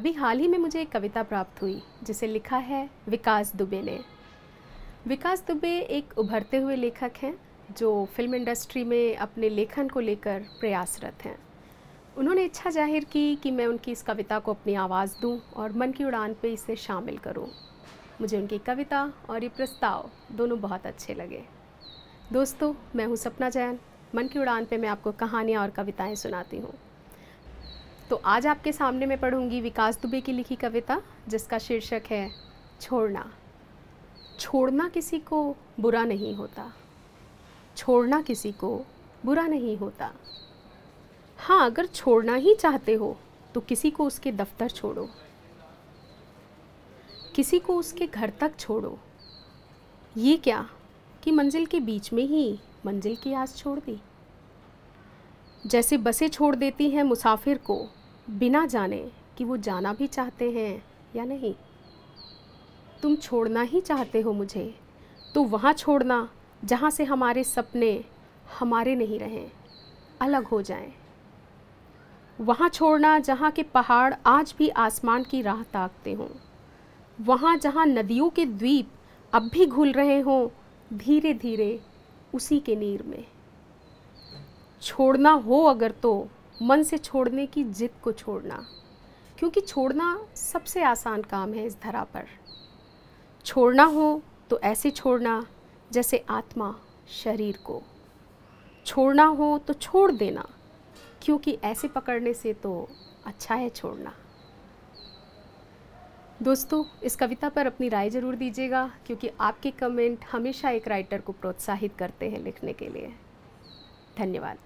अभी हाल ही में मुझे एक कविता प्राप्त हुई, जिसे लिखा है विकास दुबे ने। विकास दुबे एक उभरते हुए लेखक हैं, जो फ़िल्म इंडस्ट्री में अपने लेखन को लेकर प्रयासरत हैं। उन्होंने इच्छा ज़ाहिर की कि मैं उनकी इस कविता को अपनी आवाज़ दूँ और मन की उड़ान पे इसे शामिल करूँ। मुझे उनकी कविता और ये प्रस्ताव दोनों बहुत अच्छे लगे। दोस्तों, मैं हूँ सपना जैन। मन की उड़ान पे मैं आपको कहानियाँ और कविताएँ सुनाती हूँ। तो आज आपके सामने मैं पढ़ूँगी विकास दुबे की लिखी कविता, जिसका शीर्षक है, छोड़ना। छोड़ना किसी को बुरा नहीं होता। छोड़ना किसी को बुरा नहीं होता। हाँ अगर छोड़ना ही चाहते हो तो किसी को उसके दफ्तर छोड़ो। किसी को उसके घर तक छोड़ो। ये क्या कि मंजिल के बीच में ही मंजिल की आस छोड़ दी? जैसे बसें छोड़ देती हैं मुसाफिर को बिना जाने कि वो जाना भी चाहते हैं या नहीं। तुम छोड़ना ही चाहते हो मुझे तो वहाँ छोड़ना जहाँ से हमारे सपने हमारे नहीं रहें, अलग हो जाएँ। वहाँ छोड़ना जहाँ के पहाड़ आज भी आसमान की राह ताकते हों। वहाँ जहाँ नदियों के द्वीप अब भी घुल रहे हों धीरे धीरे उसी के नीर में। छोड़ना हो अगर तो मन से छोड़ने की जिद को छोड़ना। क्योंकि छोड़ना सबसे आसान काम है इस धरा पर। छोड़ना हो तो ऐसे छोड़ना, जैसे आत्मा शरीर को। छोड़ना हो तो छोड़ देना, क्योंकि ऐसे पकड़ने से तो अच्छा है छोड़ना। दोस्तों, इस कविता पर अपनी राय ज़रूर दीजिएगा, क्योंकि आपके कमेंट हमेशा एक राइटर को प्रोत्साहित करते हैं लिखने के लिए। धन्यवाद।